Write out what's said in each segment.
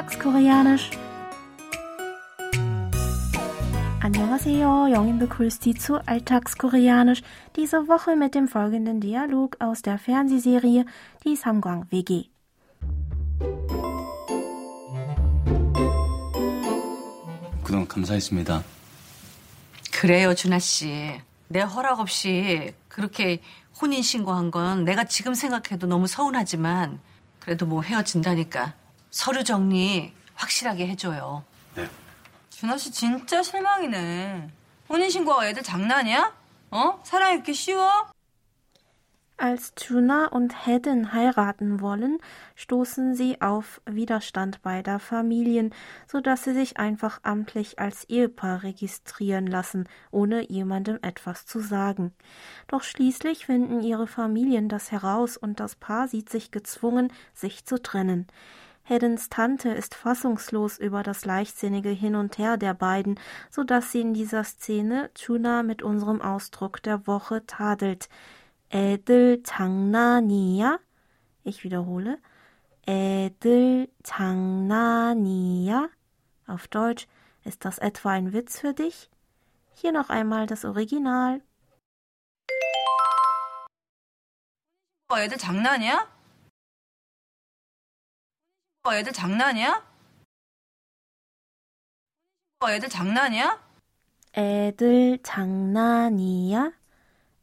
Alltagskoreanisch. Annyeonghaseyo, Jongin begrüßt Sie zu Alltagskoreanisch, diese Woche mit dem folgenden Dialog aus der Fernsehserie Die Samgang WG. 그동안 감사했습니다. 그래요, 준하 씨. 내 허락 없이 그렇게 혼인 신고한 건 내가 지금 생각해도 너무 서운하지만 그래도 뭐 헤어진다니까 서류 정리 확실하게 해줘요. 네. 준하 씨 진짜 실망이네. 혼인신고가 애들 장난이야? 어? 사랑 이렇게 쉬워? Als Juna und Hedden heiraten wollen, stoßen sie auf Widerstand beider Familien, so dass sie sich einfach amtlich als Ehepaar registrieren lassen, ohne jemandem etwas zu sagen. Doch schließlich finden ihre Familien das heraus und das Paar sieht sich gezwungen, sich zu trennen. Heddens Tante ist fassungslos über das leichtsinnige Hin und Her der beiden, so dass sie in dieser Szene Juna mit unserem Ausdruck der Woche tadelt. 애들 장난이야? Ich wiederhole. 애들 장난이야? Auf Deutsch, ist das etwa ein Witz für dich? Hier noch einmal das Original. 애들 장난이야? 애들 장난이야? 애들 장난이야? 애들 장난이야?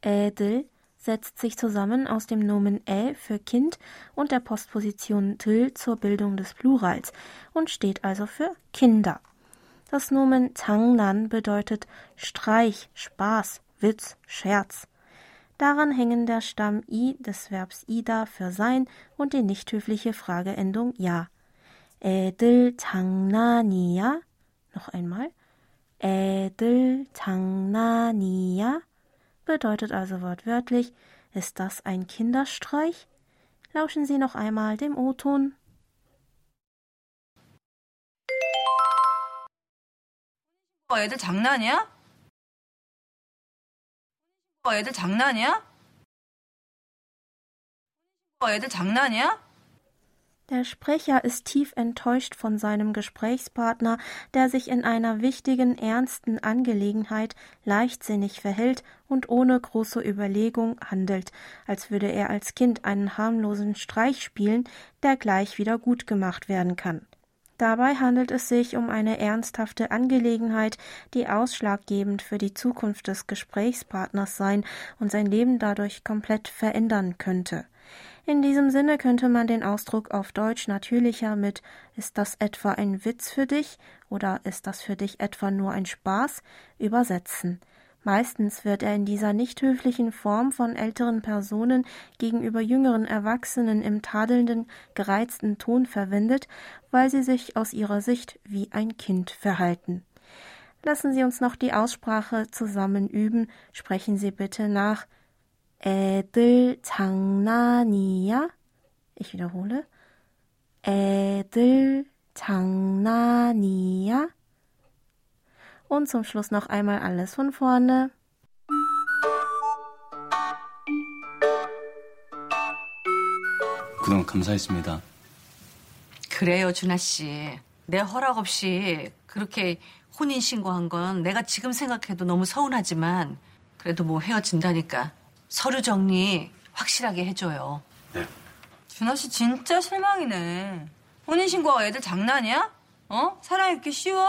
애들 setzt sich zusammen aus dem Nomen ä für Kind und der Postposition til zur Bildung des Plurals und steht also für Kinder. Das Nomen 장난 bedeutet Streich, Spaß, Witz, Scherz. Daran hängen der Stamm i des Verbs ida für sein und die nicht höfliche Frageendung ja. 애들 장난이야? Noch einmal. 애들 장난이야? bedeutet also wortwörtlich, ist das ein Kinderstreich? Lauschen Sie noch einmal dem O-Ton. 애들 장난이야? 애들 장난이야? 애들 장난이야? Der Sprecher ist tief enttäuscht von seinem Gesprächspartner, der sich in einer wichtigen, ernsten Angelegenheit leichtsinnig verhält und ohne große Überlegung handelt, als würde er als Kind einen harmlosen Streich spielen, der gleich wieder gut gemacht werden kann. Dabei handelt es sich um eine ernsthafte Angelegenheit, die ausschlaggebend für die Zukunft des Gesprächspartners sein und sein Leben dadurch komplett verändern könnte. In diesem Sinne könnte man den Ausdruck auf Deutsch natürlicher mit Ist das etwa ein Witz für dich oder ist das für dich etwa nur ein Spaß übersetzen. Meistens wird er in dieser nicht höflichen Form von älteren Personen gegenüber jüngeren Erwachsenen im tadelnden, gereizten Ton verwendet, weil sie sich aus ihrer Sicht wie ein Kind verhalten. Lassen Sie uns noch die Aussprache zusammen üben. Sprechen Sie bitte nach 애들 장난이야? Ich wiederhole. 애들 장난이야? Und zum Schluss noch einmal alles von vorne. 그동안 감사했습니다. 그래요, 준하 씨. 내 허락 없이 그렇게 혼인 신고한 건 내가 지금 생각해도 너무 서운하지만 그래도 뭐 헤어진다니까 서류 정리 확실하게 해줘요. 네. 준하 씨 진짜 실망이네. 혼인 신고가 애들 장난이야? 어? 사랑 이렇게 쉬워?